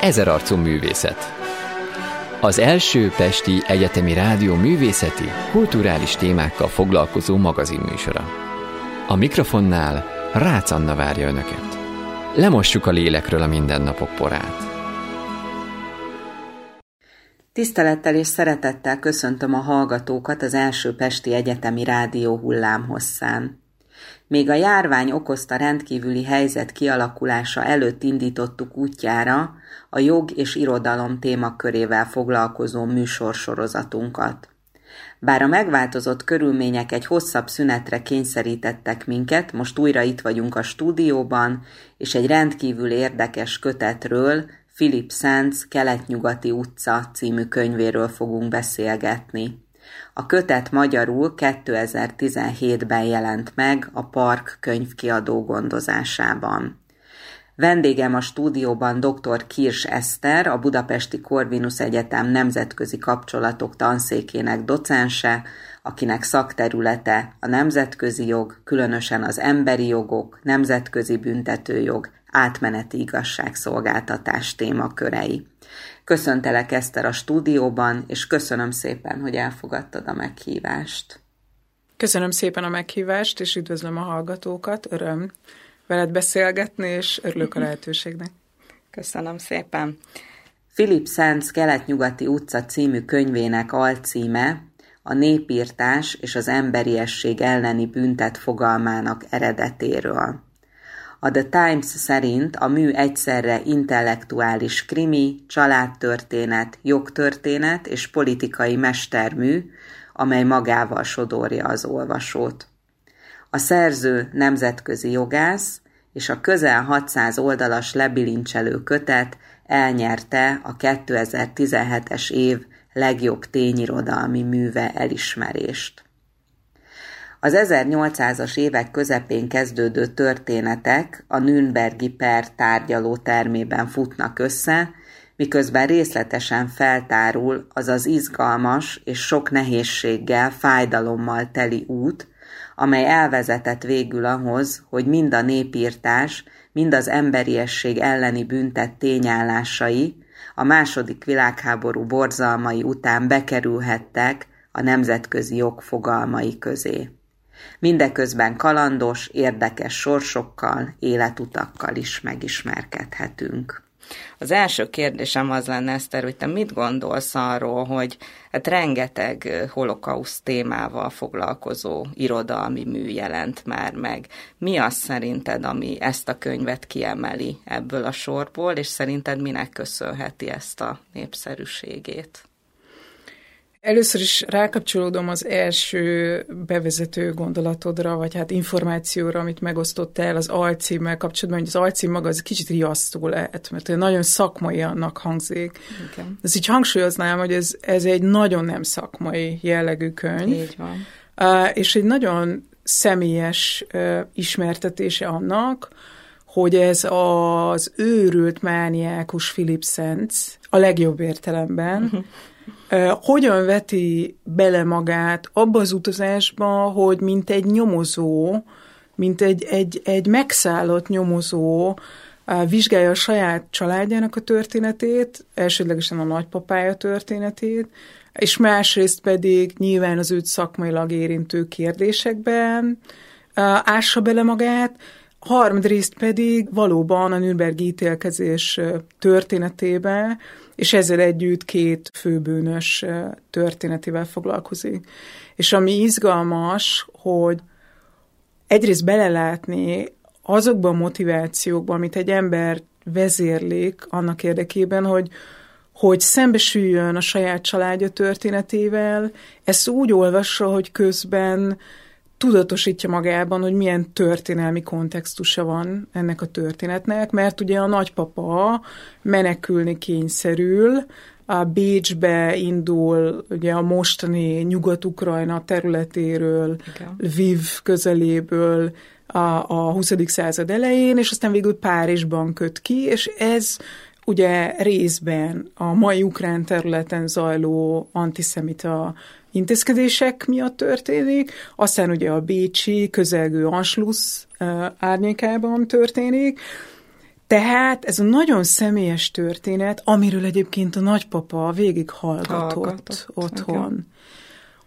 Ezerarcú művészet. Az első Pesti Egyetemi Rádió művészeti, kulturális témákkal foglalkozó magazinműsora. A mikrofonnál Rácz Anna várja Önöket. Lemossuk a lélekről a mindennapok porát. Tisztelettel és szeretettel köszöntöm a hallgatókat az első Pesti Egyetemi Rádió hullámhosszán. Még a járvány okozta rendkívüli helyzet kialakulása előtt indítottuk útjára a jog és irodalom témakörével foglalkozó műsorsorozatunkat. Bár a megváltozott körülmények egy hosszabb szünetre kényszerítettek minket, most újra itt vagyunk a stúdióban, és egy rendkívül érdekes kötetről, Philip Sands Kelet-nyugati utca című könyvéről fogunk beszélgetni. A kötet magyarul 2017-ben jelent meg a Park könyvkiadó gondozásában. Vendégem a stúdióban dr. Kirs Eszter, a Budapesti Corvinus Egyetem nemzetközi kapcsolatok tanszékének docense, akinek szakterülete a nemzetközi jog, különösen az emberi jogok, nemzetközi büntetőjog, átmeneti igazságszolgáltatás témakörei. Köszöntelek Eszter a stúdióban, és köszönöm szépen, hogy elfogadtad a meghívást. Köszönöm szépen a meghívást, és üdvözlöm a hallgatókat. Öröm veled beszélgetni, és örülök a lehetőségnek. Köszönöm szépen. Philip Sands Kelet-nyugati utca című könyvének alcíme a népírtás és az emberiesség elleni büntet fogalmának eredetéről. A The Times szerint a mű egyszerre intellektuális krimi, családtörténet, jogtörténet és politikai mestermű, amely magával sodorja az olvasót. A szerző nemzetközi jogász, és a közel 600 oldalas lebilincselő kötet elnyerte a 2017-es év legjobb tényirodalmi műve elismerést. Az 1800-as évek közepén kezdődő történetek a Nürnbergi per tárgyaló termében futnak össze, miközben részletesen feltárul az az izgalmas és sok nehézséggel, fájdalommal teli út, amely elvezetett végül ahhoz, hogy mind a népírtás, mind az emberiesség elleni büntet tényállásai a második világháború borzalmai után bekerülhettek a nemzetközi jog fogalmai közé. Mindeközben kalandos, érdekes sorsokkal, életutakkal is megismerkedhetünk. Az első kérdésem az lenne, Eszter, hogy te mit gondolsz arról, hogy hát rengeteg holokauszt témával foglalkozó irodalmi mű jelent már meg. Mi az szerinted, ami ezt a könyvet kiemeli ebből a sorból, és szerinted minek köszönheti ezt a népszerűségét? Először is rákapcsolódom az első bevezető gondolatodra, vagy hát információra, amit megosztottál az alcímmel kapcsolatban, hogy az alcím maga az kicsit riasztó lehet, mert nagyon szakmai annak hangzik. Igen. Ez így hangsúlyoznám, hogy ez, ez egy nagyon nem szakmai jellegű könyv. Így van. És egy nagyon személyes ismertetése annak, hogy ez az őrült mániákus Philip Sands, a legjobb értelemben, uh-huh hogyan veti bele magát abba az utazásba, hogy mint egy nyomozó, mint egy, egy, egy megszállott nyomozó vizsgálja a saját családjának a történetét, elsődlegesen a nagypapája történetét, és másrészt pedig nyilván az őt szakmailag érintő kérdésekben ássa bele magát, harmadrészt pedig valóban a Nürnbergi ítélkezés történetében, és ezzel együtt két főbűnös történetével foglalkozik. És ami izgalmas, hogy egyrészt belelátni azokban a motivációkban, amit egy ember vezérlik annak érdekében, hogy hogy szembesüljön a saját családja történetével, ezt úgy olvassa, hogy közben tudatosítja magában, hogy milyen történelmi kontextusa van ennek a történetnek, mert ugye a nagypapa menekülni kényszerül, a Bécsbe indul ugye a mostani Nyugat-Ukrajna területéről, Igen. Lviv közeléből a, a 20. század elején, és aztán végül Párizsban köt ki, és ez ugye részben a mai ukrán területen zajló antiszemita intézkedések miatt történik, aztán ugye a Bécsi közelgő Anschluss árnyékában történik, Tehát ez a nagyon személyes történet, amiről egyébként a nagypapa végig hallgatott, otthon. Okay.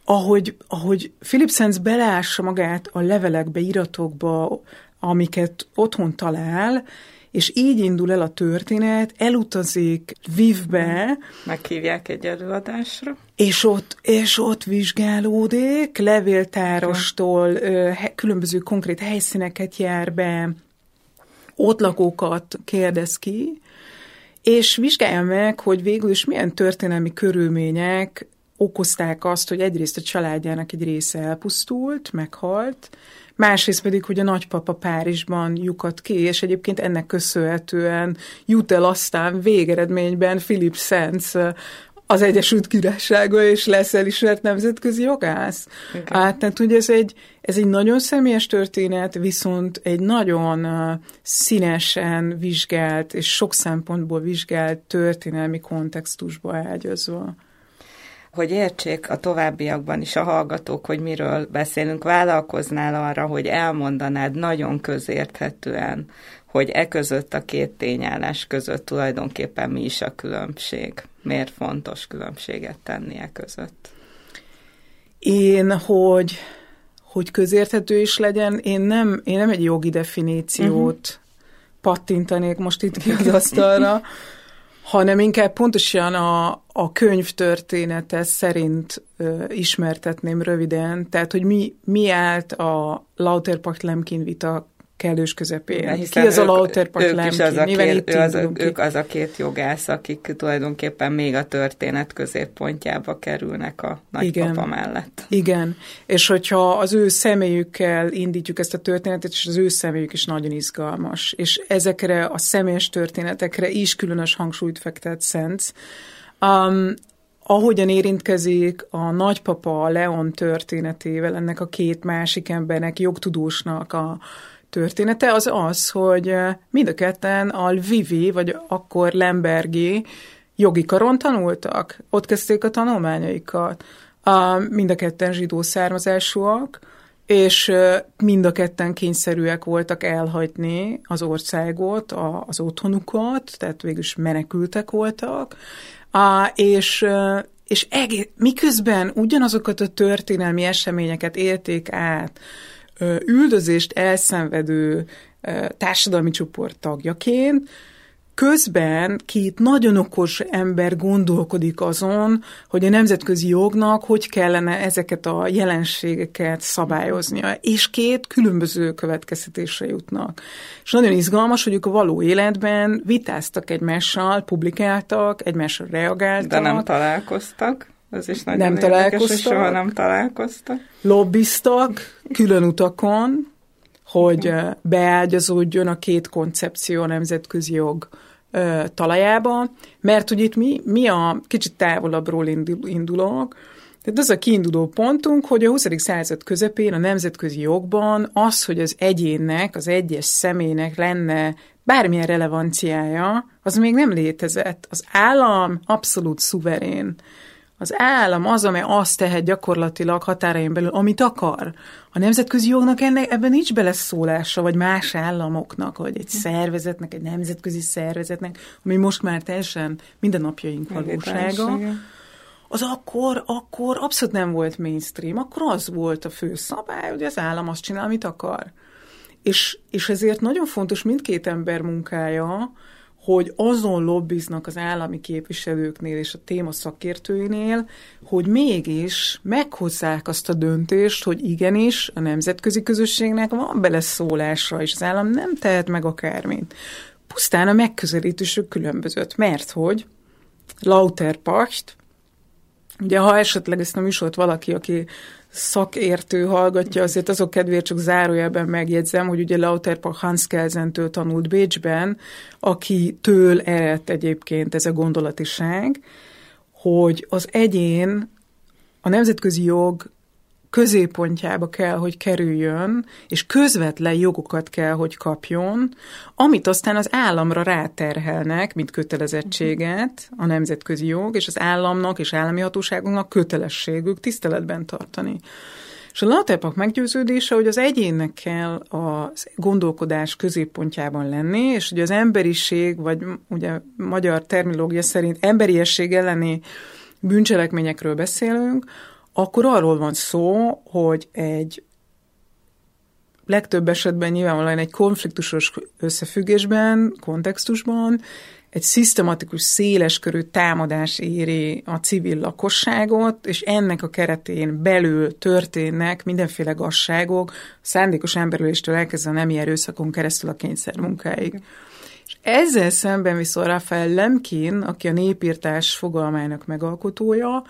Ahogy, ahogy Philip Sands belássa magát a levelekbe, iratokba, amiket otthon talál, és így indul el a történet, elutazik Vivbe. Meghívják egy előadásra. És ott, és ott vizsgálódik, levéltárostól különböző konkrét helyszíneket jár be, ott lakókat kérdez ki, és vizsgálja meg, hogy végül is milyen történelmi körülmények okozták azt, hogy egyrészt a családjának egy része elpusztult, meghalt, másrészt pedig, hogy a nagypapa Párizsban lyukat ki, és egyébként ennek köszönhetően jut el aztán végeredményben Philip Sands az Egyesült Királysága, és lesz elismert nemzetközi jogász. Okay. Hát, tehát, hogy ez egy, ez egy nagyon személyes történet, viszont egy nagyon színesen vizsgált, és sok szempontból vizsgált történelmi kontextusba ágyazva hogy értsék a továbbiakban is a hallgatók, hogy miről beszélünk, vállalkoznál arra, hogy elmondanád nagyon közérthetően, hogy e között a két tényállás között tulajdonképpen mi is a különbség. Miért fontos különbséget tenni e között? Én, hogy, hogy közérthető is legyen, én nem, én nem egy jogi definíciót uh-huh. pattintanék most itt ki az asztalra, hanem inkább pontosan a, a könyv története szerint ö, ismertetném röviden, tehát hogy mi, mi állt a Lauterpacht Lemkin vita kellős közepén. Ki az a Lauterpacht Lemkin? Az a két, ő az, ők az a két jogász, akik tulajdonképpen még a történet középpontjába kerülnek a nagypapa Igen. mellett. Igen, és hogyha az ő személyükkel indítjuk ezt a történetet, és az ő személyük is nagyon izgalmas, és ezekre a személyes történetekre is különös hangsúlyt fektet Szent. Um, ahogyan érintkezik a nagypapa a Leon történetével, ennek a két másik embernek, jogtudósnak a története, az az, hogy mind a ketten a Vivi, vagy akkor Lembergi jogi karon tanultak. Ott kezdték a tanulmányaikat. A, mind a ketten zsidó származásúak, és mind a ketten kényszerűek voltak elhagyni az országot, az otthonukat, tehát végülis menekültek voltak, és, és egész, miközben ugyanazokat a történelmi eseményeket élték át, üldözést elszenvedő társadalmi csoport tagjaként, Közben két nagyon okos ember gondolkodik azon, hogy a nemzetközi jognak hogy kellene ezeket a jelenségeket szabályoznia, és két különböző következtetésre jutnak. És nagyon izgalmas, hogy ők a való életben vitáztak egymással, publikáltak, egymásra reagáltak. De nem találkoztak. Ez is nagyon nem érdekes, találkoztak. soha nem találkoztak. Lobbiztak külön utakon, hogy beágyazódjon a két koncepció a nemzetközi jog talajába, mert hogy itt mi, mi a kicsit távolabbról indulok, tehát az a kiinduló pontunk, hogy a 20. század közepén a nemzetközi jogban az, hogy az egyénnek, az egyes személynek lenne bármilyen relevanciája, az még nem létezett. Az állam abszolút szuverén. Az állam az, amely azt tehet gyakorlatilag határain belül, amit akar. A nemzetközi jognak ennek, ebben nincs beleszólása, vagy más államoknak, vagy egy szervezetnek, egy nemzetközi szervezetnek, ami most már teljesen mindennapjaink valósága. Az akkor, akkor abszolút nem volt mainstream, akkor az volt a fő szabály, hogy az állam azt csinál, amit akar. És, és ezért nagyon fontos mindkét ember munkája, hogy azon lobbiznak az állami képviselőknél és a téma szakértőinél, hogy mégis meghozzák azt a döntést, hogy igenis a nemzetközi közösségnek van beleszólása, és az állam nem tehet meg akármint. Pusztán a megközelítésük különbözött, mert hogy Lauterpacht, ugye ha esetleg ezt is volt valaki, aki szakértő hallgatja, azért azok kedvéért csak zárójelben megjegyzem, hogy ugye Lauterpacht Hans Kelsentől tanult Bécsben, aki től eredt egyébként ez a gondolatiság, hogy az egyén a nemzetközi jog középpontjába kell, hogy kerüljön, és közvetlen jogokat kell, hogy kapjon, amit aztán az államra ráterhelnek, mint kötelezettséget a nemzetközi jog, és az államnak és állami hatóságoknak kötelességük tiszteletben tartani. És a Lauterpak meggyőződése, hogy az egyénnek kell a gondolkodás középpontjában lenni, és hogy az emberiség, vagy ugye magyar terminológia szerint emberiesség elleni bűncselekményekről beszélünk, akkor arról van szó, hogy egy legtöbb esetben nyilvánvalóan egy konfliktusos összefüggésben, kontextusban egy szisztematikus, széleskörű támadás éri a civil lakosságot, és ennek a keretén belül történnek mindenféle gazságok, szándékos emberüléstől elkezdve a nemi erőszakon keresztül a kényszermunkáig. És ezzel szemben viszont Rafael Lemkin, aki a népírtás fogalmának megalkotója,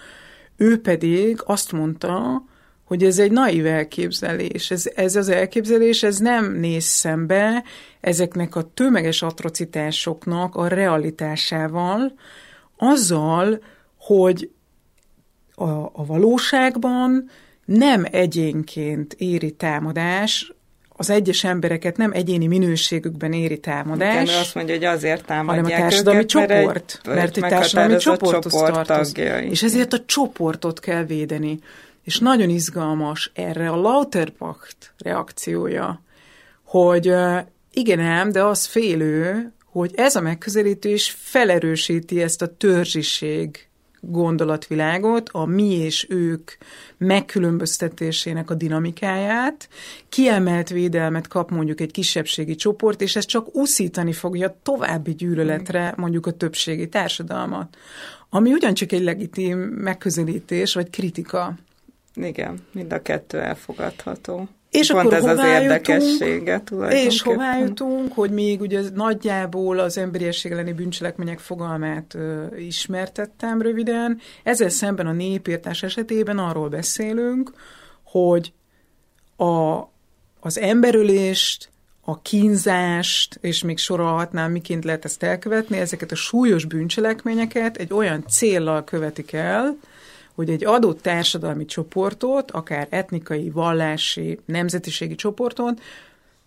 ő pedig azt mondta, hogy ez egy naív elképzelés. Ez, ez az elképzelés, ez nem néz szembe ezeknek a tömeges atrocitásoknak a realitásával, azzal, hogy a, a valóságban nem egyénként éri támadás, az egyes embereket nem egyéni minőségükben éri támadás. Igen, azt mondja, hogy azért támadják hanem a társadalmi őket, csoport, mert egy, mert egy társadalmi csoporthoz csoport tartozik. És ezért a csoportot kell védeni. És nagyon izgalmas erre a Lauterpacht reakciója, hogy igen ám, de az félő, hogy ez a megközelítés felerősíti ezt a törzsiség gondolatvilágot, a mi és ők megkülönböztetésének a dinamikáját, kiemelt védelmet kap mondjuk egy kisebbségi csoport, és ez csak uszítani fogja további gyűlöletre mondjuk a többségi társadalmat, ami ugyancsak egy legitim megközelítés vagy kritika. Igen, mind a kettő elfogadható. És Pont akkor ez az érdekessége És hová jutunk, hogy még ugye nagyjából az emberiesség elleni bűncselekmények fogalmát ö, ismertettem röviden. Ezzel szemben a népírtás esetében arról beszélünk, hogy a, az emberülést, a kínzást, és még sorolhatnám, miként lehet ezt elkövetni, ezeket a súlyos bűncselekményeket egy olyan céllal követik el, hogy egy adott társadalmi csoportot, akár etnikai, vallási, nemzetiségi csoportot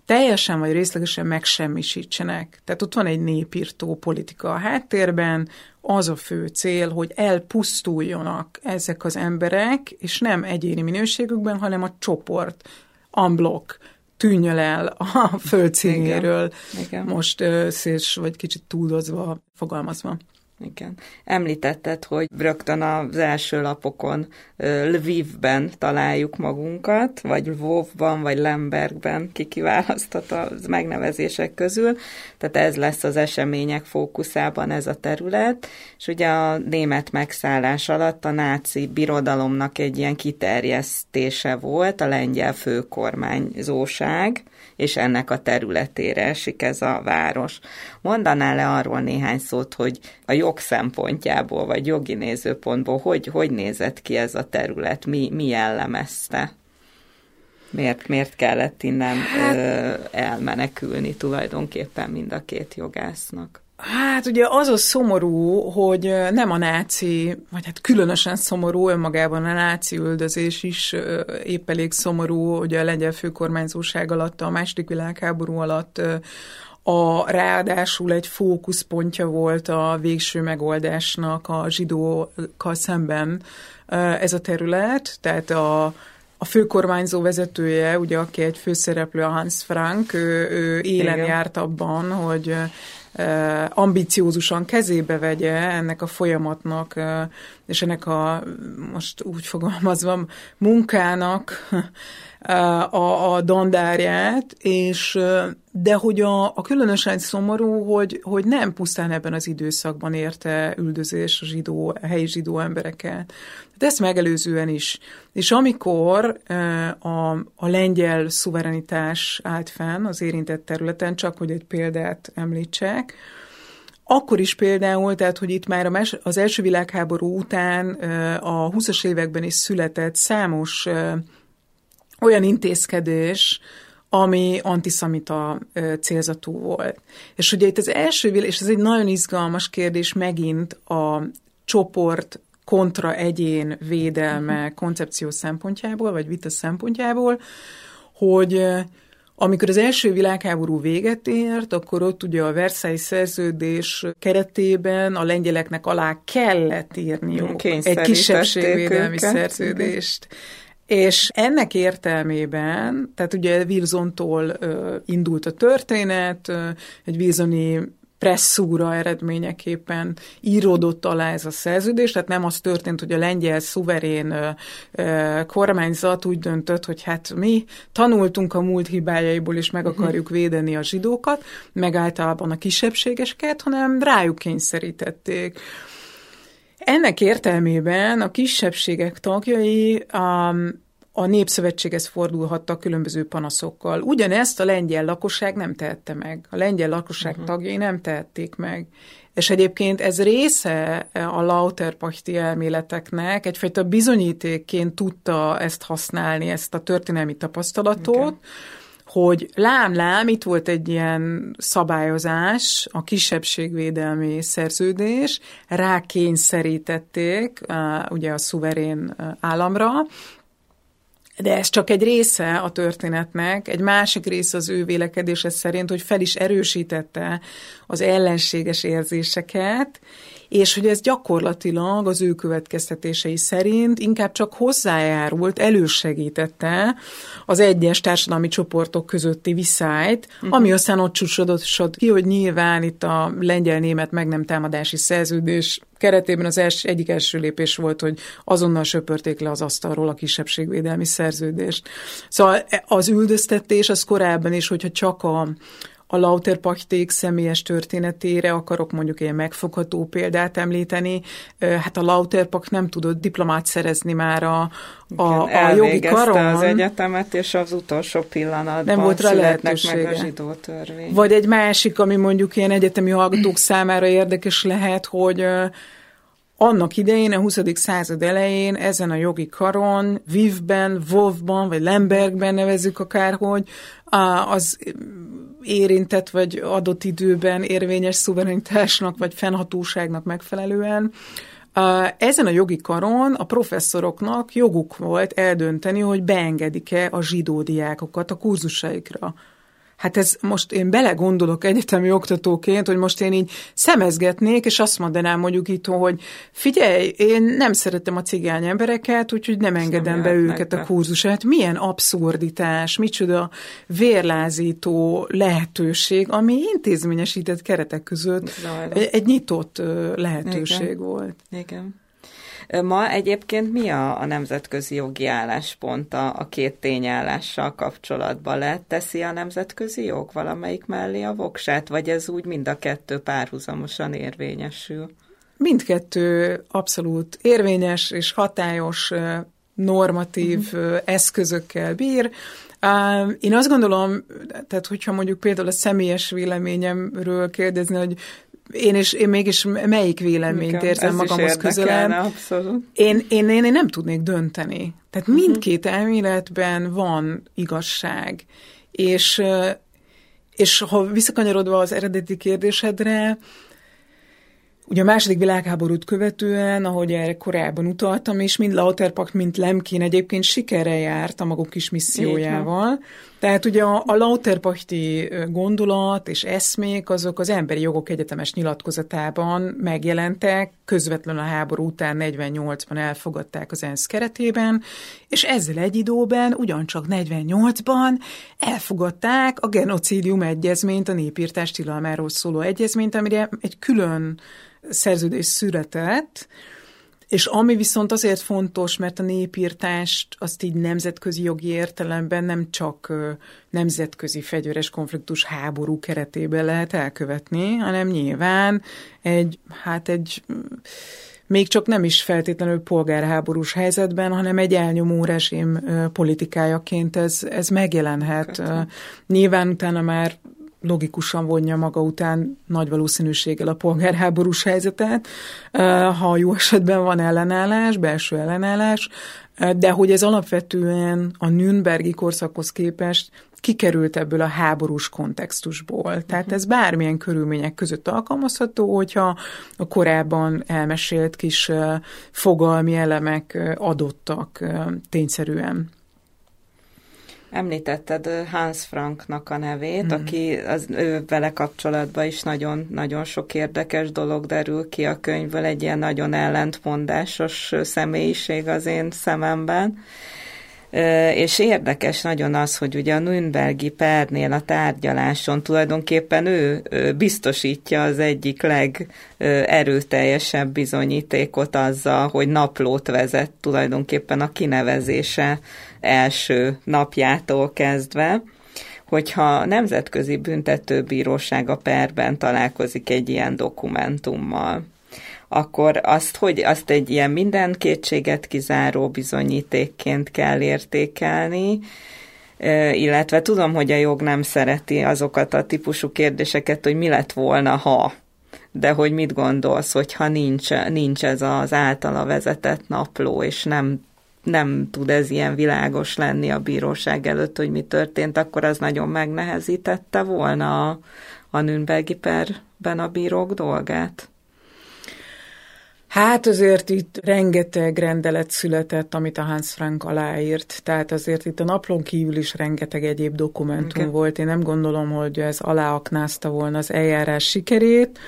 teljesen vagy részlegesen megsemmisítsenek. Tehát ott van egy népírtó politika a háttérben, az a fő cél, hogy elpusztuljonak ezek az emberek, és nem egyéni minőségükben, hanem a csoport, unblock, tűnjön el a földszínéről, Igen. Igen. most szés vagy kicsit túldozva fogalmazva. Igen. Említetted, hogy rögtön az első lapokon Lvivben találjuk magunkat, vagy Lvovban, vagy Lembergben, ki kiválasztott a megnevezések közül. Tehát ez lesz az események fókuszában ez a terület. És ugye a német megszállás alatt a náci birodalomnak egy ilyen kiterjesztése volt, a lengyel főkormányzóság, és ennek a területére esik ez a város. Mondanál-e arról néhány szót, hogy a jog szempontjából, vagy jogi nézőpontból hogy, hogy nézett ki ez a terület, mi, mi jellemezte? Miért, miért kellett innen hát, ö, elmenekülni tulajdonképpen mind a két jogásznak? Hát ugye az a szomorú, hogy nem a náci, vagy hát különösen szomorú, önmagában a náci üldözés is épp elég szomorú, hogy a lengyel főkormányzóság alatt, a második világháború alatt a ráadásul egy fókuszpontja volt a végső megoldásnak a zsidókkal szemben ez a terület, tehát a, a főkormányzó vezetője, ugye, aki egy főszereplő, a Hans Frank, ő, ő élen Igen. járt abban, hogy ambiciózusan kezébe vegye ennek a folyamatnak, és ennek a, most úgy fogalmazva, munkának a, a dandárját, és de hogy a, a különösen szomorú, hogy, hogy nem pusztán ebben az időszakban érte üldözés a, zsidó, a helyi zsidó embereket. De ezt megelőzően is. És amikor a, a lengyel szuverenitás állt fenn az érintett területen, csak hogy egy példát említsek, akkor is például, tehát, hogy itt már az első világháború után a 20-as években is született számos olyan intézkedés, ami antiszamita célzatú volt. És ugye itt az első, és ez egy nagyon izgalmas kérdés megint a csoport kontra egyén védelme uh-huh. koncepció szempontjából, vagy vita szempontjából, hogy amikor az első világháború véget ért, akkor ott ugye a Versailles szerződés keretében a lengyeleknek alá kellett írniuk egy kisebbségvédelmi szerződést. És ennek értelmében, tehát ugye Wilsontól uh, indult a történet, egy Wilsoni presszúra eredményeképpen íródott alá ez a szerződés, tehát nem az történt, hogy a lengyel szuverén kormányzat úgy döntött, hogy hát mi tanultunk a múlt hibájaiból, és meg akarjuk védeni a zsidókat, meg általában a kisebbségeseket, hanem rájuk kényszerítették. Ennek értelmében a kisebbségek tagjai um, a Népszövetséghez fordulhattak különböző panaszokkal. Ugyanezt a lengyel lakosság nem tehette meg. A lengyel lakosság uh-huh. tagjai nem tehették meg. És egyébként ez része a Lauterpachti elméleteknek, egyfajta bizonyítékként tudta ezt használni, ezt a történelmi tapasztalatot, okay hogy lám-lám, itt volt egy ilyen szabályozás, a kisebbségvédelmi szerződés, rákényszerítették ugye a szuverén államra, de ez csak egy része a történetnek, egy másik része az ő vélekedése szerint, hogy fel is erősítette az ellenséges érzéseket, és hogy ez gyakorlatilag az ő következtetései szerint inkább csak hozzájárult, elősegítette az egyes társadalmi csoportok közötti viszályt, uh-huh. ami aztán ott csúcsodott ki, hogy nyilván itt a lengyel-német meg nem támadási szerződés keretében az els, egyik első lépés volt, hogy azonnal söpörték le az asztalról a kisebbségvédelmi szerződést. Szóval az üldöztetés az korábban is, hogyha csak a, a Lauterpachték személyes történetére akarok mondjuk ilyen megfogható példát említeni. Hát a Lauterpach nem tudott diplomát szerezni már a, a, Igen, a jogi karon. az egyetemet, és az utolsó pillanatban nem volt rá lehetősége. meg a zsidó törvény. Vagy egy másik, ami mondjuk ilyen egyetemi hallgatók számára érdekes lehet, hogy annak idején, a 20. század elején ezen a jogi karon, Vivben, Wolfban, vagy Lembergben nevezzük akárhogy, az érintett vagy adott időben érvényes szuverenitásnak vagy fennhatóságnak megfelelően ezen a jogi karon a professzoroknak joguk volt eldönteni, hogy beengedik-e a zsidó diákokat a kurzusaikra. Hát ez most én belegondolok egyetemi oktatóként, hogy most én így szemezgetnék, és azt mondanám mondjuk itt, hogy figyelj, én nem szeretem a cigány embereket, úgyhogy nem engedem nem be őket be. a kurzusra. Hát milyen abszurditás, micsoda vérlázító lehetőség, ami intézményesített keretek között Zajlott. egy nyitott lehetőség Igen. volt. Igen. Ma egyébként mi a, a nemzetközi jogi álláspont a, a két tényállással kapcsolatban? Lehet teszi a nemzetközi jog valamelyik mellé a voksát, vagy ez úgy mind a kettő párhuzamosan érvényesül? Mindkettő abszolút érvényes és hatályos normatív uh-huh. eszközökkel bír. Én azt gondolom, tehát hogyha mondjuk például a személyes véleményemről kérdezni, hogy én, is, én mégis melyik véleményt Igen, érzem magamhoz közelebb. Én, én, én, én nem tudnék dönteni. Tehát uh-huh. mindkét elméletben van igazság. És, és ha visszakanyarodva az eredeti kérdésedre, Ugye a második világháborút követően, ahogy erre korábban utaltam, és mind Lauterpacht, mind Lemkin egyébként sikerrel járt a maguk kis missziójával. Tehát ugye a, a Lauterpachti gondolat és eszmék azok az emberi jogok egyetemes nyilatkozatában megjelentek, közvetlenül a háború után 48-ban elfogadták az ENSZ keretében, és ezzel egy időben, ugyancsak 48-ban elfogadták a genocidium egyezményt, a népírtás tilalmáról szóló egyezményt, amire egy külön szerződés született, és ami viszont azért fontos, mert a népírtást azt így nemzetközi jogi értelemben nem csak nemzetközi fegyveres konfliktus háború keretében lehet elkövetni, hanem nyilván egy, hát egy még csak nem is feltétlenül polgárháborús helyzetben, hanem egy elnyomó rezsim politikájaként ez, ez megjelenhet. Köszön. Nyilván utána már logikusan vonja maga után nagy valószínűséggel a polgárháborús helyzetet, ha jó esetben van ellenállás, belső ellenállás, de hogy ez alapvetően a Nürnbergi korszakhoz képest kikerült ebből a háborús kontextusból. Tehát mhm. ez bármilyen körülmények között alkalmazható, hogyha a korábban elmesélt kis fogalmi elemek adottak tényszerűen. Említetted Hans Franknak a nevét, mm. aki az ő vele kapcsolatban is nagyon, nagyon sok érdekes dolog derül ki a könyvből, egy ilyen nagyon ellentmondásos személyiség az én szememben. És érdekes nagyon az, hogy ugye a Nürnbergi pernél a tárgyaláson tulajdonképpen ő biztosítja az egyik legerőteljesebb bizonyítékot azzal, hogy naplót vezet tulajdonképpen a kinevezése első napjától kezdve. Hogyha a Nemzetközi Büntetőbíróság a perben találkozik egy ilyen dokumentummal, akkor azt, hogy azt egy ilyen minden kétséget kizáró bizonyítékként kell értékelni, illetve tudom, hogy a jog nem szereti azokat a típusú kérdéseket, hogy mi lett volna, ha de hogy mit gondolsz, hogyha nincs, nincs ez az általa vezetett napló, és nem, nem tud ez ilyen világos lenni a bíróság előtt, hogy mi történt, akkor az nagyon megnehezítette volna a, a Nürnbergi perben a bírók dolgát? Hát azért itt rengeteg rendelet született, amit a Hans Frank aláírt, tehát azért itt a naplon kívül is rengeteg egyéb dokumentum okay. volt. Én nem gondolom, hogy ez aláaknázta volna az eljárás sikerét.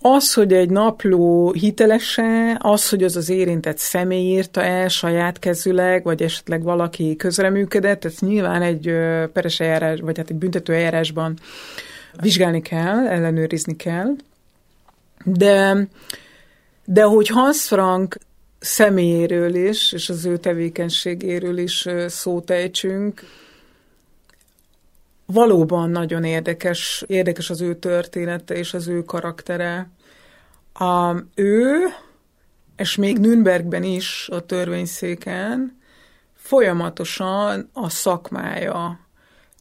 Az, hogy egy napló hitelese, az, hogy az az érintett személy írta el saját kezüleg, vagy esetleg valaki közreműködött, ez nyilván egy peres eljárás, vagy hát egy büntető eljárásban vizsgálni kell, ellenőrizni kell. De de hogy Hans Frank személyéről is, és az ő tevékenységéről is szót ejtsünk, valóban nagyon érdekes, érdekes az ő története és az ő karaktere. A, ő, és még Nürnbergben is a törvényszéken folyamatosan a szakmája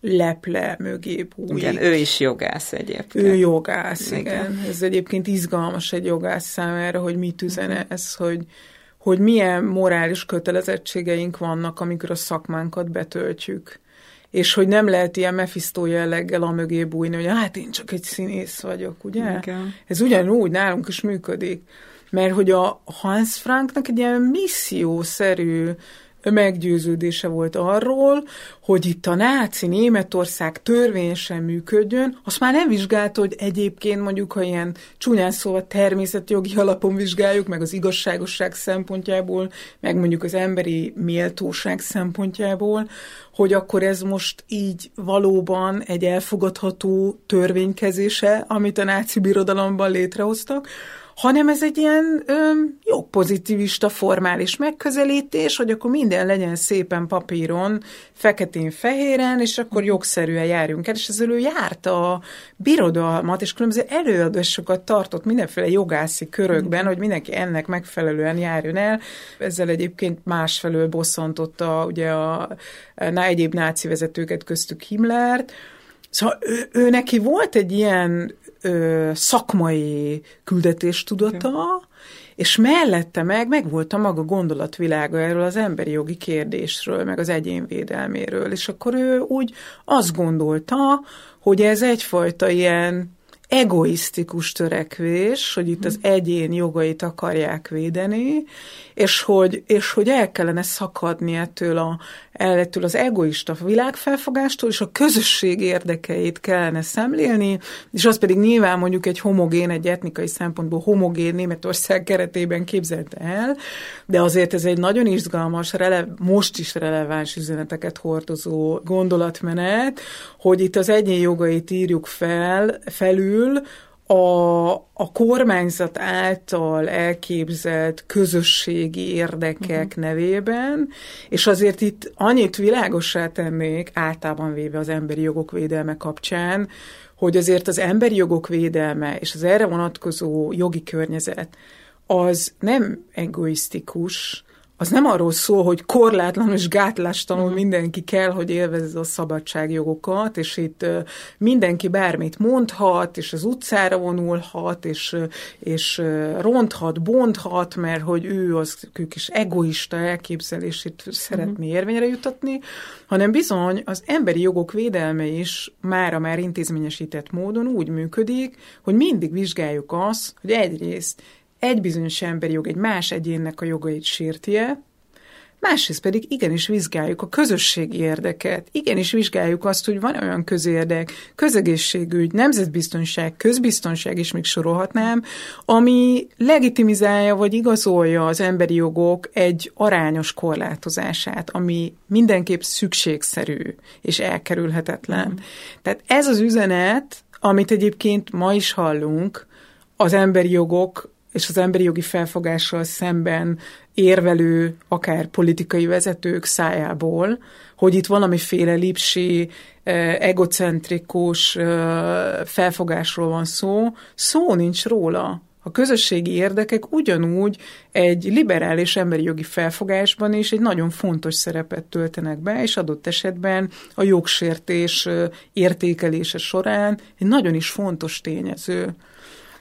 leple mögé bújik. Igen, ő is jogász egyébként. Ő jogász, igen. igen. Ez egyébként izgalmas egy jogász számára, hogy mit üzen ez, hogy, hogy milyen morális kötelezettségeink vannak, amikor a szakmánkat betöltjük. És hogy nem lehet ilyen Mephisto jelleggel a mögé bújni, hogy hát én csak egy színész vagyok, ugye? Igen. Ez ugyanúgy nálunk is működik. Mert hogy a Hans Franknak egy ilyen missziószerű meggyőződése volt arról, hogy itt a náci Németország törvényesen működjön, azt már nem vizsgálta, hogy egyébként mondjuk, ha ilyen csúnyán szóval természetjogi alapon vizsgáljuk, meg az igazságosság szempontjából, meg mondjuk az emberi méltóság szempontjából, hogy akkor ez most így valóban egy elfogadható törvénykezése, amit a náci birodalomban létrehoztak, hanem ez egy ilyen ö, pozitivista formális megközelítés, hogy akkor minden legyen szépen papíron, feketén-fehéren, és akkor jogszerűen járjunk el, és ezzel ő járt a birodalmat, és különböző előadásokat tartott mindenféle jogászi körökben, hogy mindenki ennek megfelelően járjon el. Ezzel egyébként másfelől bosszantotta ugye a, a egyéb náci vezetőket, köztük Himmlert, Szóval ő, ő neki volt egy ilyen ö, szakmai küldetéstudata, okay. és mellette meg, meg volt a maga gondolatvilága erről az emberi jogi kérdésről, meg az egyénvédelméről, és akkor ő úgy azt gondolta, hogy ez egyfajta ilyen egoisztikus törekvés, hogy itt az egyén jogait akarják védeni, és hogy, és hogy el kellene szakadni ettől, a, ettől az egoista világfelfogástól, és a közösség érdekeit kellene szemlélni, és az pedig nyilván mondjuk egy homogén, egy etnikai szempontból homogén Németország keretében képzelte el, de azért ez egy nagyon izgalmas, rele, most is releváns üzeneteket hordozó gondolatmenet, hogy itt az egyén jogait írjuk fel, felül, a, a kormányzat által elképzelt közösségi érdekek uh-huh. nevében, és azért itt annyit világosá tennék általában véve az emberi jogok védelme kapcsán, hogy azért az emberi jogok védelme és az erre vonatkozó jogi környezet az nem egoisztikus, az nem arról szól, hogy korlátlanul és gátlástalanul uh-huh. mindenki kell, hogy élvezze a szabadságjogokat, és itt mindenki bármit mondhat, és az utcára vonulhat, és, és ronthat, bonthat, mert hogy ő az kis egoista elképzelését szeretné uh-huh. érvényre jutatni, hanem bizony az emberi jogok védelme is mára már intézményesített módon úgy működik, hogy mindig vizsgáljuk azt, hogy egyrészt egy bizonyos emberi jog egy más egyénnek a jogait sérti-e, másrészt pedig igenis vizsgáljuk a közösségi érdeket, igenis vizsgáljuk azt, hogy van olyan közérdek, közegészségügy, nemzetbiztonság, közbiztonság is még sorolhatnám, ami legitimizálja vagy igazolja az emberi jogok egy arányos korlátozását, ami mindenképp szükségszerű és elkerülhetetlen. Tehát ez az üzenet, amit egyébként ma is hallunk, az emberi jogok és az emberi jogi felfogással szemben érvelő, akár politikai vezetők szájából, hogy itt valamiféle lipsi, eh, egocentrikus eh, felfogásról van szó, szó nincs róla. A közösségi érdekek ugyanúgy egy liberális emberi jogi felfogásban is egy nagyon fontos szerepet töltenek be, és adott esetben a jogsértés eh, értékelése során egy nagyon is fontos tényező.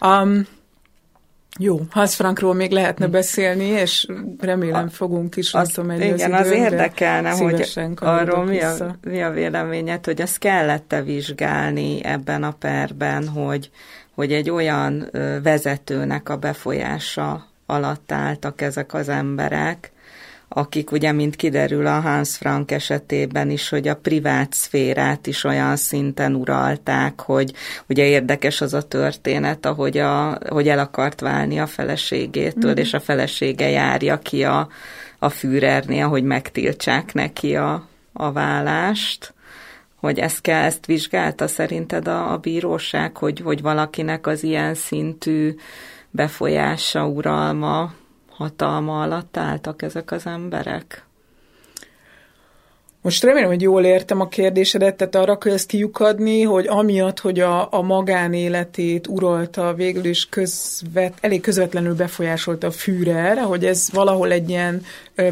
Um, jó, Hans Frankról még lehetne hm. beszélni, és remélem fogunk is, az, tudom, egy Igen, az, az érdekelne, hogy arról mi a, mi a véleményed, hogy azt kellett-e vizsgálni ebben a perben, hogy, hogy egy olyan vezetőnek a befolyása alatt álltak ezek az emberek, akik ugye, mint kiderül a Hans Frank esetében is, hogy a privát szférát is olyan szinten uralták, hogy ugye érdekes az a történet, ahogy a, hogy el akart válni a feleségétől, mm. és a felesége járja ki a, a Führernél, hogy megtiltsák neki a, a vállást hogy ezt kell, ezt vizsgálta szerinted a, a bíróság, hogy, hogy valakinek az ilyen szintű befolyása, uralma hatalma alatt álltak ezek az emberek? Most remélem, hogy jól értem a kérdésedet, tehát arra kell ezt kiukadni, hogy amiatt, hogy a, a magánéletét uralta, végül is közvet, elég közvetlenül befolyásolta a Führer, hogy ez valahol egy ilyen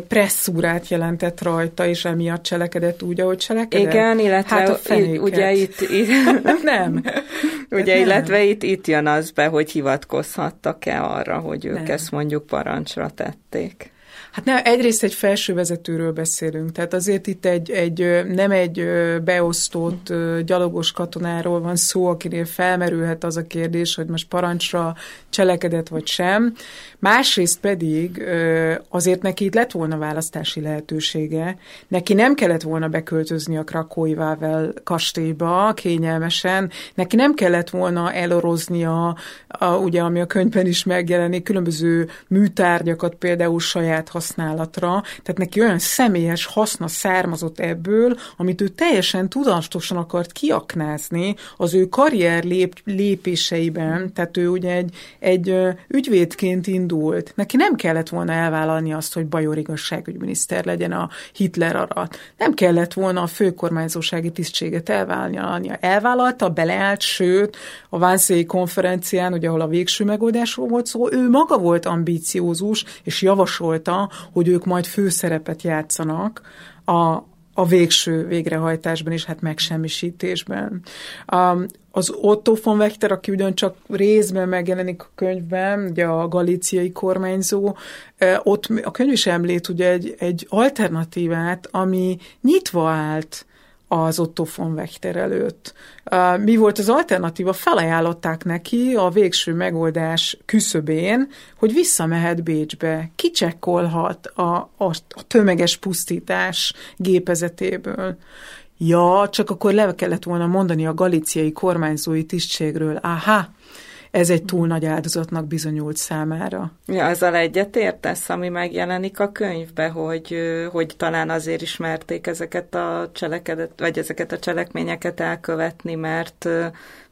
presszúrát jelentett rajta, és emiatt cselekedett úgy, ahogy cselekedett? Igen, illetve hát a ugye itt... itt nem. ugye, nem. illetve itt, itt jön az be, hogy hivatkozhattak-e arra, hogy ők nem. ezt mondjuk parancsra tették. Hát nem, egyrészt egy felső vezetőről beszélünk, tehát azért itt egy, egy nem egy beosztott gyalogos katonáról van szó, akinél felmerülhet az a kérdés, hogy most parancsra cselekedett vagy sem. Másrészt pedig azért neki itt lett volna választási lehetősége, neki nem kellett volna beköltözni a Krakói Vável kastélyba kényelmesen, neki nem kellett volna eloroznia, a, ugye, ami a könyvben is megjelenik, különböző műtárgyakat például saját használatra, tehát neki olyan személyes haszna származott ebből, amit ő teljesen tudatosan akart kiaknázni az ő karrier lép, lépéseiben, tehát ő ugye egy, egy ügyvédként indult. Neki nem kellett volna elvállalni azt, hogy Bajor igazságügyminiszter legyen a Hitler arat. Nem kellett volna a főkormányzósági tisztséget elvállalnia. Elvállalta, beleállt, sőt, a Vánszéi konferencián, ugye, ahol a végső megoldásról volt szó, ő maga volt ambíciózus, és javasolta, hogy ők majd főszerepet játszanak a, a végső végrehajtásban és hát megsemmisítésben. Az Otto von Wechter, aki ugyancsak részben megjelenik a könyvben, ugye a galíciai kormányzó, ott a könyv is említ ugye egy, egy alternatívát, ami nyitva állt az Otto von Wechter előtt. Mi volt az alternatíva? Felajánlották neki a végső megoldás küszöbén, hogy visszamehet Bécsbe, kicsekkolhat a, a, a tömeges pusztítás gépezetéből. Ja, csak akkor le kellett volna mondani a galiciai kormányzói tisztségről. Aha, ez egy túl nagy áldozatnak bizonyult számára. Ja, azzal egyetértesz, ami megjelenik a könyvbe, hogy, hogy talán azért ismerték ezeket a cselekedet, vagy ezeket a cselekményeket elkövetni, mert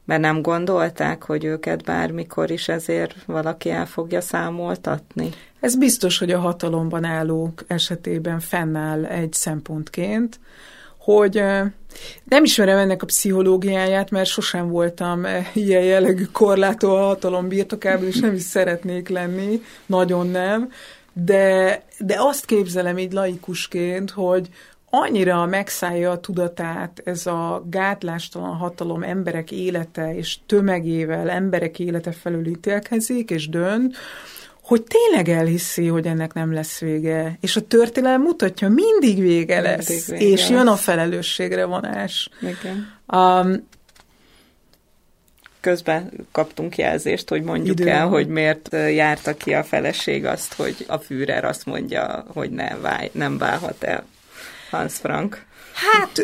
mert nem gondolták, hogy őket bármikor is ezért valaki el fogja számoltatni? Ez biztos, hogy a hatalomban állók esetében fennáll egy szempontként, hogy nem ismerem ennek a pszichológiáját, mert sosem voltam ilyen jellegű korlátó a hatalom birtokában, és nem is szeretnék lenni, nagyon nem, de, de azt képzelem így laikusként, hogy annyira megszállja a tudatát ez a gátlástalan hatalom emberek élete és tömegével emberek élete felül ítélkezik és dönt, hogy tényleg elhiszi, hogy ennek nem lesz vége. És a történelem mutatja, mindig vége lesz, mindig vége és lesz. jön a felelősségre vonás. Igen. Um, közben kaptunk jelzést, hogy mondjuk Idő el, hogy miért járta ki a feleség azt, hogy a Führer azt mondja, hogy ne válj, nem válhat el Hans Frank. Hát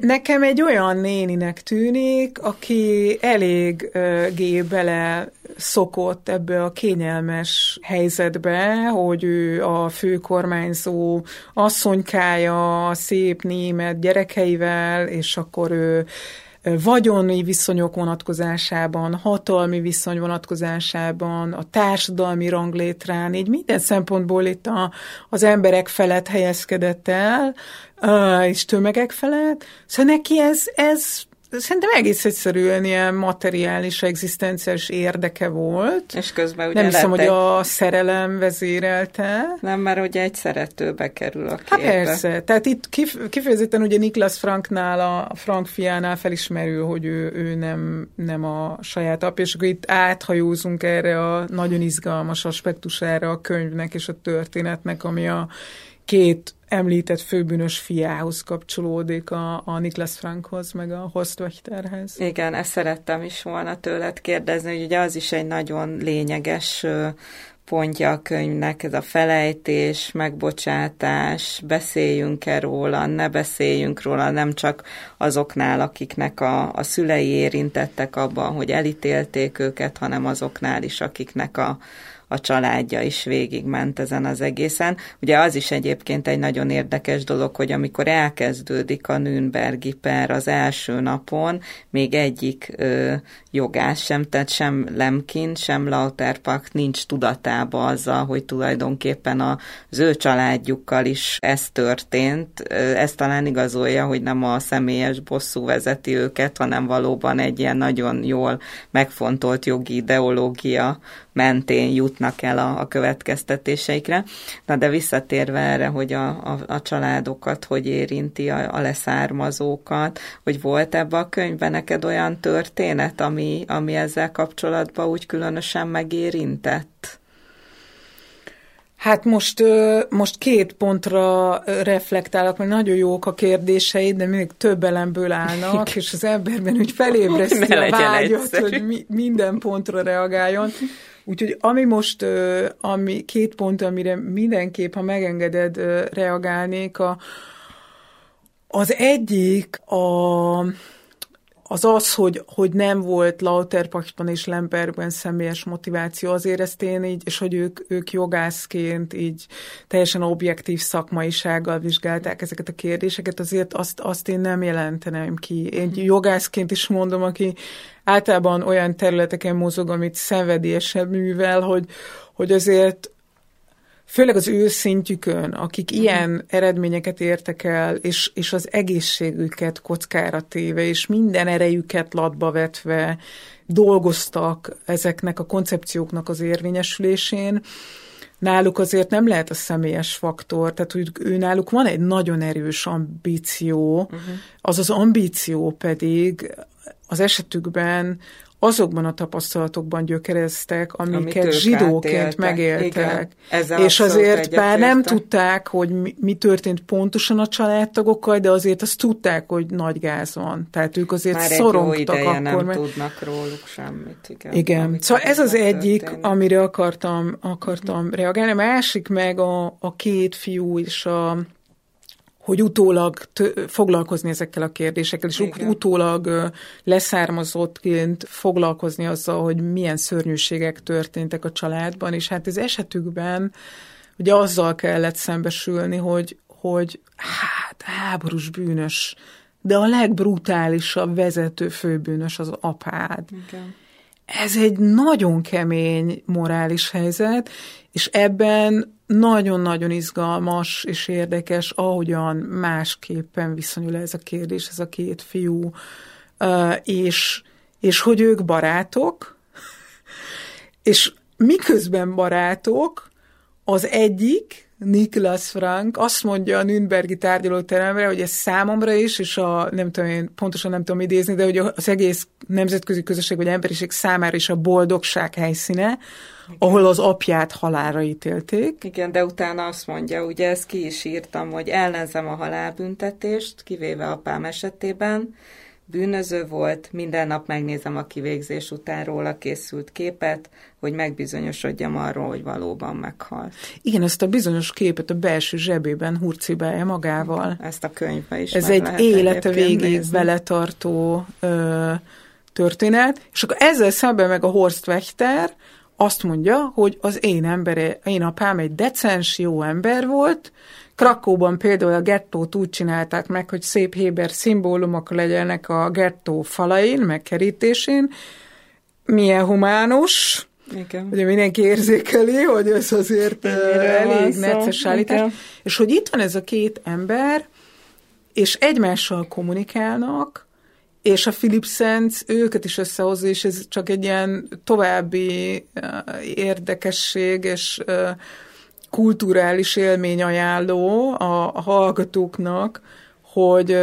nekem egy olyan néninek tűnik, aki elég gé bele szokott ebbe a kényelmes helyzetbe, hogy ő a főkormányzó asszonykája, szép német gyerekeivel, és akkor ő vagyoni viszonyok vonatkozásában, hatalmi viszony vonatkozásában, a társadalmi ranglétrán, így minden szempontból itt a, az emberek felett helyezkedett el, és tömegek felett. Szóval neki ez, ez szerintem egész egyszerűen ilyen materiális, egzisztenciális érdeke volt. És közben ugye Nem hiszem, hogy a szerelem vezérelte. Nem, mert ugye egy szeretőbe kerül a hát képbe. Hát persze. Tehát itt kif- kifejezetten ugye Niklas Franknál, a Frank fiánál felismerül, hogy ő, ő nem, nem a saját apja, és akkor itt áthajózunk erre a nagyon izgalmas aspektusára a könyvnek és a történetnek, ami a két említett főbűnös fiához kapcsolódik a, a Niklas Frankhoz, meg a Hostwachterhez. Igen, ezt szerettem is volna tőled kérdezni, hogy ugye az is egy nagyon lényeges pontja a könyvnek, ez a felejtés, megbocsátás, beszéljünk-e róla, ne beszéljünk róla, nem csak azoknál, akiknek a, a szülei érintettek abban, hogy elítélték őket, hanem azoknál is, akiknek a, a családja is végigment ezen az egészen. Ugye az is egyébként egy nagyon érdekes dolog, hogy amikor elkezdődik a Nürnbergi per az első napon, még egyik ö, jogás sem, tehát sem Lemkin, sem Lauterpak nincs tudatába azzal, hogy tulajdonképpen az ő családjukkal is ez történt. Ez talán igazolja, hogy nem a személyes bosszú vezeti őket, hanem valóban egy ilyen nagyon jól megfontolt jogi ideológia mentén jutnak el a, a következtetéseikre. Na de visszatérve erre, hogy a, a, a családokat hogy érinti, a, a leszármazókat, hogy volt ebbe a könyvben neked olyan történet, ami, ami ezzel kapcsolatban úgy különösen megérintett? Hát most, most két pontra reflektálok, mert nagyon jók a kérdéseid, de még több elemből állnak, és az emberben úgy felébreszti a vágyat, egyszerű. hogy mi, minden pontra reagáljon. Úgyhogy ami most, ami két pont, amire mindenképp, ha megengeded, reagálnék, a, az egyik a az az, hogy, hogy nem volt Lauterpachtban és Lembergben személyes motiváció, azért ezt én így, és hogy ők, ők jogászként így teljesen objektív szakmaisággal vizsgálták ezeket a kérdéseket, azért azt, azt én nem jelentenem ki. Én jogászként is mondom, aki általában olyan területeken mozog, amit szenvedélyesebb művel, hogy, hogy azért főleg az ő szintjükön, akik uh-huh. ilyen eredményeket értek el, és, és az egészségüket kockára téve, és minden erejüket latba vetve dolgoztak ezeknek a koncepcióknak az érvényesülésén, náluk azért nem lehet a személyes faktor, tehát hogy ő náluk van egy nagyon erős ambíció, uh-huh. az az ambíció pedig az esetükben azokban a tapasztalatokban gyökereztek, amiket zsidóként átéltek. megéltek. Igen, és azért bár nem tudták, hogy mi, mi történt pontosan a családtagokkal, de azért azt tudták, hogy nagy gáz van. Tehát ők azért Már szorongtak egy jó akkor. nem mert... tudnak róluk semmit. Igen, igen. szóval ez az egyik, történik. amire akartam, akartam reagálni. A másik meg a, a két fiú és a hogy utólag t- foglalkozni ezekkel a kérdésekkel, és Igen. utólag leszármazottként foglalkozni azzal, hogy milyen szörnyűségek történtek a családban, és hát ez esetükben ugye azzal kellett szembesülni, hogy, hogy hát háborús bűnös, de a legbrutálisabb vezető főbűnös az apád. Igen. Ez egy nagyon kemény morális helyzet, és ebben nagyon-nagyon izgalmas és érdekes, ahogyan másképpen viszonyul ez a kérdés, ez a két fiú, és, és hogy ők barátok, és miközben barátok, az egyik, Niklas Frank azt mondja a Nürnbergi tárgyalóteremre, hogy ez számomra is, és a, nem tudom én pontosan nem tudom idézni, de hogy az egész nemzetközi közösség vagy emberiség számára is a boldogság helyszíne, igen. ahol az apját halára ítélték. Igen, de utána azt mondja, ugye ezt ki is írtam, hogy ellenzem a halálbüntetést, kivéve apám esetében, bűnöző volt, minden nap megnézem a kivégzés után róla készült képet, hogy megbizonyosodjam arról, hogy valóban meghalt. Igen, ezt a bizonyos képet a belső zsebében hurcibálja magával. Ezt a könyvbe is Ez egy élete végéig beletartó ö, történet, és akkor ezzel szemben meg a Horst Wächter azt mondja, hogy az én embere, én apám egy decens, jó ember volt, Krakóban például a gettót úgy csinálták meg, hogy szép héber szimbólumok legyenek a gettó falain, megkerítésén. Milyen humánus, igen. Ugye mindenki érzékeli, hogy ez azért elég necces állítás. És hogy itt van ez a két ember, és egymással kommunikálnak, és a Philip Sands őket is összehozza, és ez csak egy ilyen további érdekesség, és kulturális élmény ajánló a, a hallgatóknak, hogy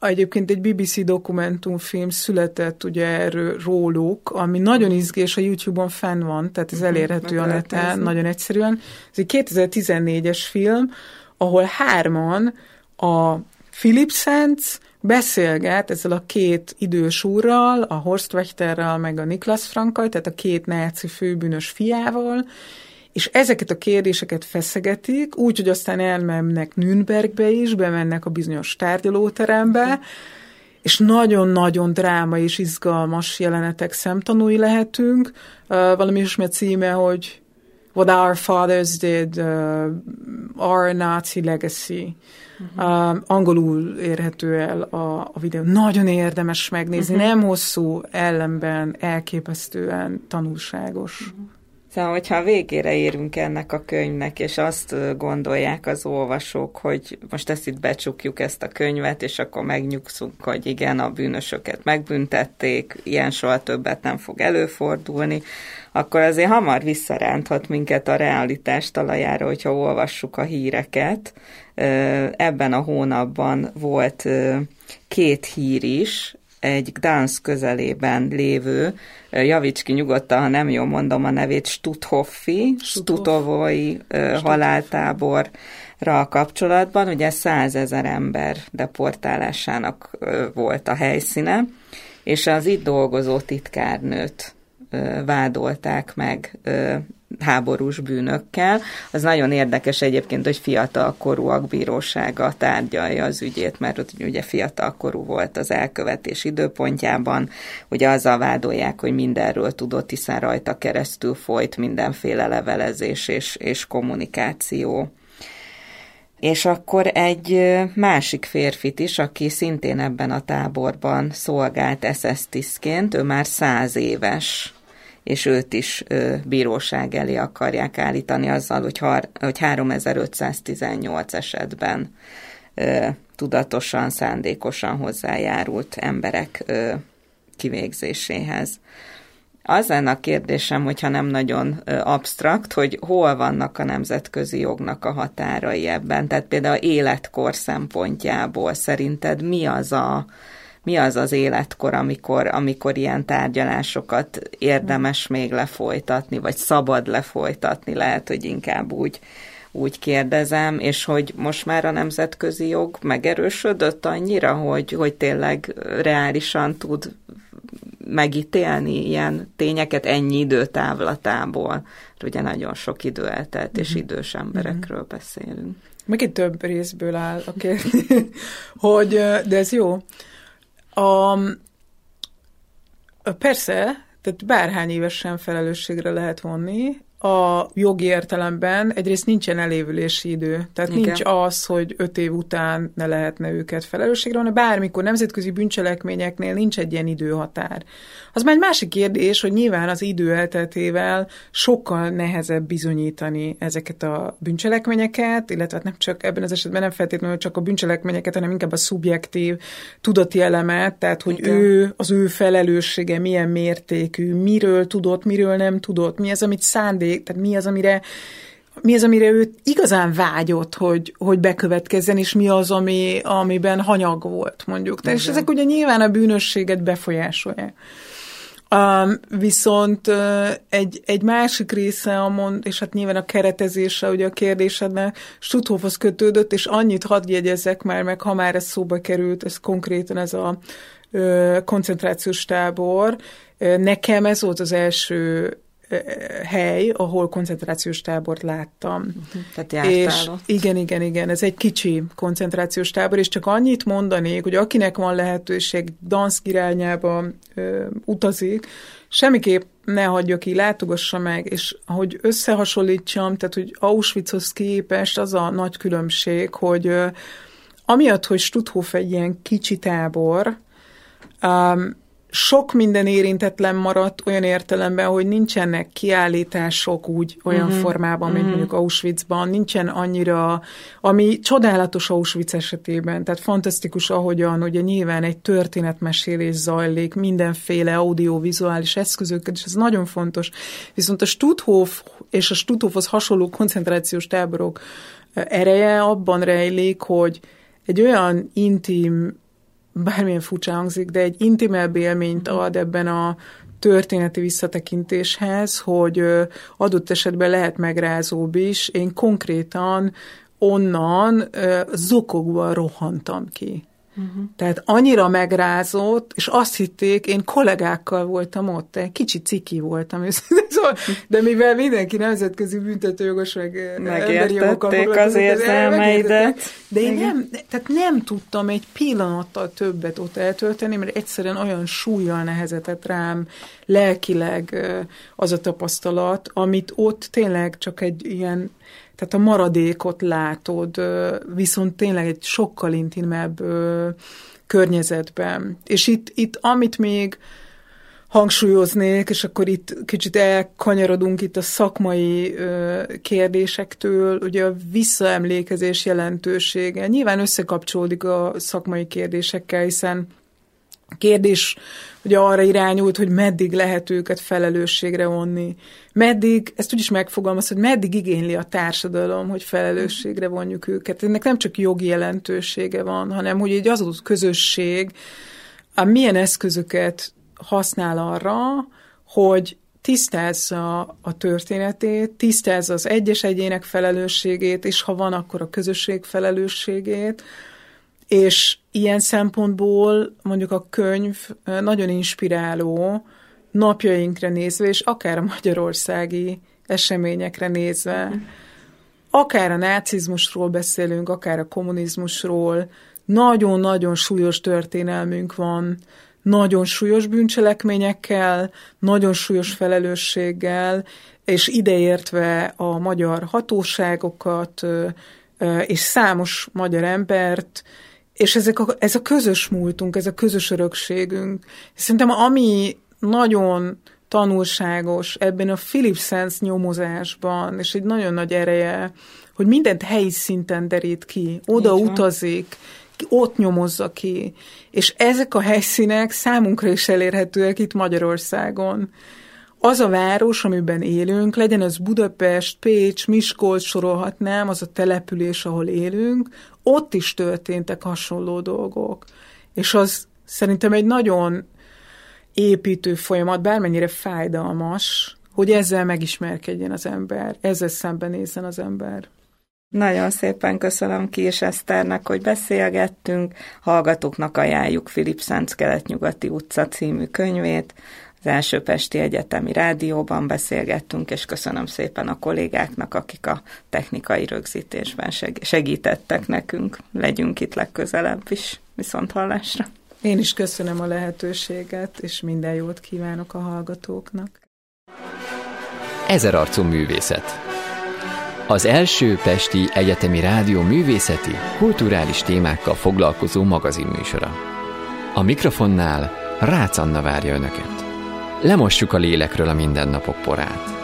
egyébként egy BBC dokumentumfilm született ugye erről róluk, ami nagyon izgés, a YouTube-on fenn van, tehát ez mhm, elérhető a neten, nagyon egyszerűen. Ez egy 2014-es film, ahol hárman a Philip Sands beszélget ezzel a két idős úrral, a Horst Wechterrel, meg a Niklas Frankai, tehát a két náci főbűnös fiával, és ezeket a kérdéseket feszegetik, úgy, hogy aztán elmennek Nürnbergbe is, bemennek a bizonyos tárgyalóterembe, és nagyon-nagyon dráma és izgalmas jelenetek szemtanúi lehetünk. Uh, valami ismi a címe, hogy What Our Fathers Did, uh, Our Nazi Legacy. Uh-huh. Uh, angolul érhető el a, a videó. Nagyon érdemes megnézni, uh-huh. nem hosszú, ellenben elképesztően tanulságos. Uh-huh. Szóval, hogyha a végére érünk ennek a könyvnek, és azt gondolják az olvasók, hogy most ezt itt becsukjuk ezt a könyvet, és akkor megnyugszunk, hogy igen, a bűnösöket megbüntették, ilyen soha többet nem fog előfordulni, akkor azért hamar visszaránthat minket a realitás talajára, hogyha olvassuk a híreket. Ebben a hónapban volt két hír is, egy Gdansk közelében lévő, javíts ki nyugodtan, ha nem jól mondom a nevét, Stuthoffi, Stutovoi haláltáborra kapcsolatban, ugye százezer ember deportálásának volt a helyszíne, és az itt dolgozó titkárnőt vádolták meg háborús bűnökkel. Az nagyon érdekes egyébként, hogy fiatal korúak bírósága tárgyalja az ügyét, mert ott ugye fiatal korú volt az elkövetés időpontjában. Ugye azzal vádolják, hogy mindenről tudott, hiszen rajta keresztül folyt mindenféle levelezés és, és kommunikáció. És akkor egy másik férfit is, aki szintén ebben a táborban szolgált SS tisztként, ő már száz éves és őt is bíróság elé akarják állítani azzal, hogy, har, hogy 3518 esetben tudatosan, szándékosan hozzájárult emberek kivégzéséhez. Az lenne a kérdésem, hogyha nem nagyon absztrakt, hogy hol vannak a nemzetközi jognak a határai ebben. Tehát például életkor szempontjából szerinted mi az a, mi az az életkor, amikor, amikor ilyen tárgyalásokat érdemes még lefolytatni, vagy szabad lefolytatni, lehet, hogy inkább úgy, úgy kérdezem, és hogy most már a nemzetközi jog megerősödött annyira, hogy, hogy tényleg reálisan tud megítélni ilyen tényeket ennyi időtávlatából. Ugye nagyon sok idő eltelt, mm-hmm. és mhm. idős emberekről mm-hmm. beszélünk. Megint több részből áll a kérdés, hogy, de ez jó, a, persze, tehát bárhány évesen felelősségre lehet vonni, a jogi értelemben egyrészt nincsen elévülési idő. Tehát Igen. nincs az, hogy öt év után ne lehetne őket felelősségre vonni. Bármikor nemzetközi bűncselekményeknél nincs egy ilyen időhatár. Az már egy másik kérdés, hogy nyilván az idő elteltével sokkal nehezebb bizonyítani ezeket a bűncselekményeket, illetve hát nem csak ebben az esetben nem feltétlenül csak a bűncselekményeket, hanem inkább a szubjektív tudati elemet, tehát hogy Igen. ő, az ő felelőssége milyen mértékű, miről tudott, miről nem tudott, mi az, amit szándék, tehát mi az, amire mi az, amire ő igazán vágyott, hogy, hogy bekövetkezzen, és mi az, ami, amiben hanyag volt, mondjuk. Tehát, és ezek ugye nyilván a bűnösséget befolyásolják. Um, viszont uh, egy, egy másik része a mond, és hát nyilván a keretezése ugye a kérdésednek Stutthoffhoz kötődött, és annyit hadd jegyezzek már meg, ha már ez szóba került, ez konkrétan ez a koncentrációs tábor. Nekem ez volt az első hely, ahol koncentrációs tábort láttam. Uh-huh. Tehát jártál és ott. Igen, igen, igen. Ez egy kicsi koncentrációs tábor, és csak annyit mondanék, hogy akinek van lehetőség Danszk irányába ö, utazik, semmiképp ne hagyja ki, látogassa meg, és hogy összehasonlítsam, tehát hogy Auschwitzhoz képest az a nagy különbség, hogy ö, amiatt, hogy Stutthof egy ilyen kicsi tábor, um, sok minden érintetlen maradt olyan értelemben, hogy nincsenek kiállítások úgy olyan uh-huh. formában, mint uh-huh. mondjuk Auschwitzban, nincsen annyira, ami csodálatos Auschwitz esetében, tehát fantasztikus ahogyan, ugye nyilván egy történetmesélés zajlik, mindenféle audiovizuális eszközökkel, és ez nagyon fontos. Viszont a Stutthof és a Stutthofhoz hasonló koncentrációs táborok ereje abban rejlik, hogy egy olyan intim bármilyen furcsa hangzik, de egy intimebb élményt ad ebben a történeti visszatekintéshez, hogy adott esetben lehet megrázóbb is. Én konkrétan onnan zokogva rohantam ki. Uh-huh. Tehát annyira megrázott, és azt hitték, én kollégákkal voltam ott, egy kicsi ciki voltam, szóval, de mivel mindenki nemzetközi büntetőjogos, meg emberi jogokkal az érzelmeidet. De én nem, tehát nem tudtam egy pillanattal többet ott eltölteni, mert egyszerűen olyan súlyjal nehezetett rám lelkileg az a tapasztalat, amit ott tényleg csak egy ilyen tehát a maradékot látod, viszont tényleg egy sokkal intimebb környezetben. És itt, itt amit még hangsúlyoznék, és akkor itt kicsit elkanyarodunk itt a szakmai kérdésektől, ugye a visszaemlékezés jelentősége. Nyilván összekapcsolódik a szakmai kérdésekkel, hiszen kérdés ugye arra irányult, hogy meddig lehet őket felelősségre vonni. Meddig, ezt úgy is megfogalmaz, hogy meddig igényli a társadalom, hogy felelősségre vonjuk őket. Ennek nem csak jogi jelentősége van, hanem hogy egy az közösség a milyen eszközöket használ arra, hogy tisztázza a történetét, tisztázza az egyes egyének felelősségét, és ha van, akkor a közösség felelősségét, és ilyen szempontból mondjuk a könyv nagyon inspiráló napjainkra nézve, és akár a magyarországi eseményekre nézve, akár a nácizmusról beszélünk, akár a kommunizmusról, nagyon-nagyon súlyos történelmünk van, nagyon súlyos bűncselekményekkel, nagyon súlyos felelősséggel, és ideértve a magyar hatóságokat, és számos magyar embert, és ezek a, ez a közös múltunk, ez a közös örökségünk. Szerintem ami nagyon tanulságos ebben a Philip Sands nyomozásban, és egy nagyon nagy ereje, hogy mindent helyi szinten derít ki, oda Így utazik, ott nyomozza ki, és ezek a helyszínek számunkra is elérhetőek itt Magyarországon. Az a város, amiben élünk, legyen az Budapest, Pécs, Miskolc, sorolhatnám, az a település, ahol élünk, ott is történtek hasonló dolgok. És az szerintem egy nagyon építő folyamat, bármennyire fájdalmas, hogy ezzel megismerkedjen az ember, ezzel szembenézzen az ember. Nagyon szépen köszönöm és Eszternek, hogy beszélgettünk. Hallgatóknak ajánljuk Filip Szánc Kelet-Nyugati utca című könyvét az első Pesti Egyetemi Rádióban beszélgettünk, és köszönöm szépen a kollégáknak, akik a technikai rögzítésben segítettek nekünk. Legyünk itt legközelebb is, viszont hallásra. Én is köszönöm a lehetőséget, és minden jót kívánok a hallgatóknak. Ezer arcú művészet. Az első Pesti Egyetemi Rádió művészeti, kulturális témákkal foglalkozó magazinműsora. A mikrofonnál Rácz Anna várja Önöket. Lemossuk a lélekről a mindennapok porát.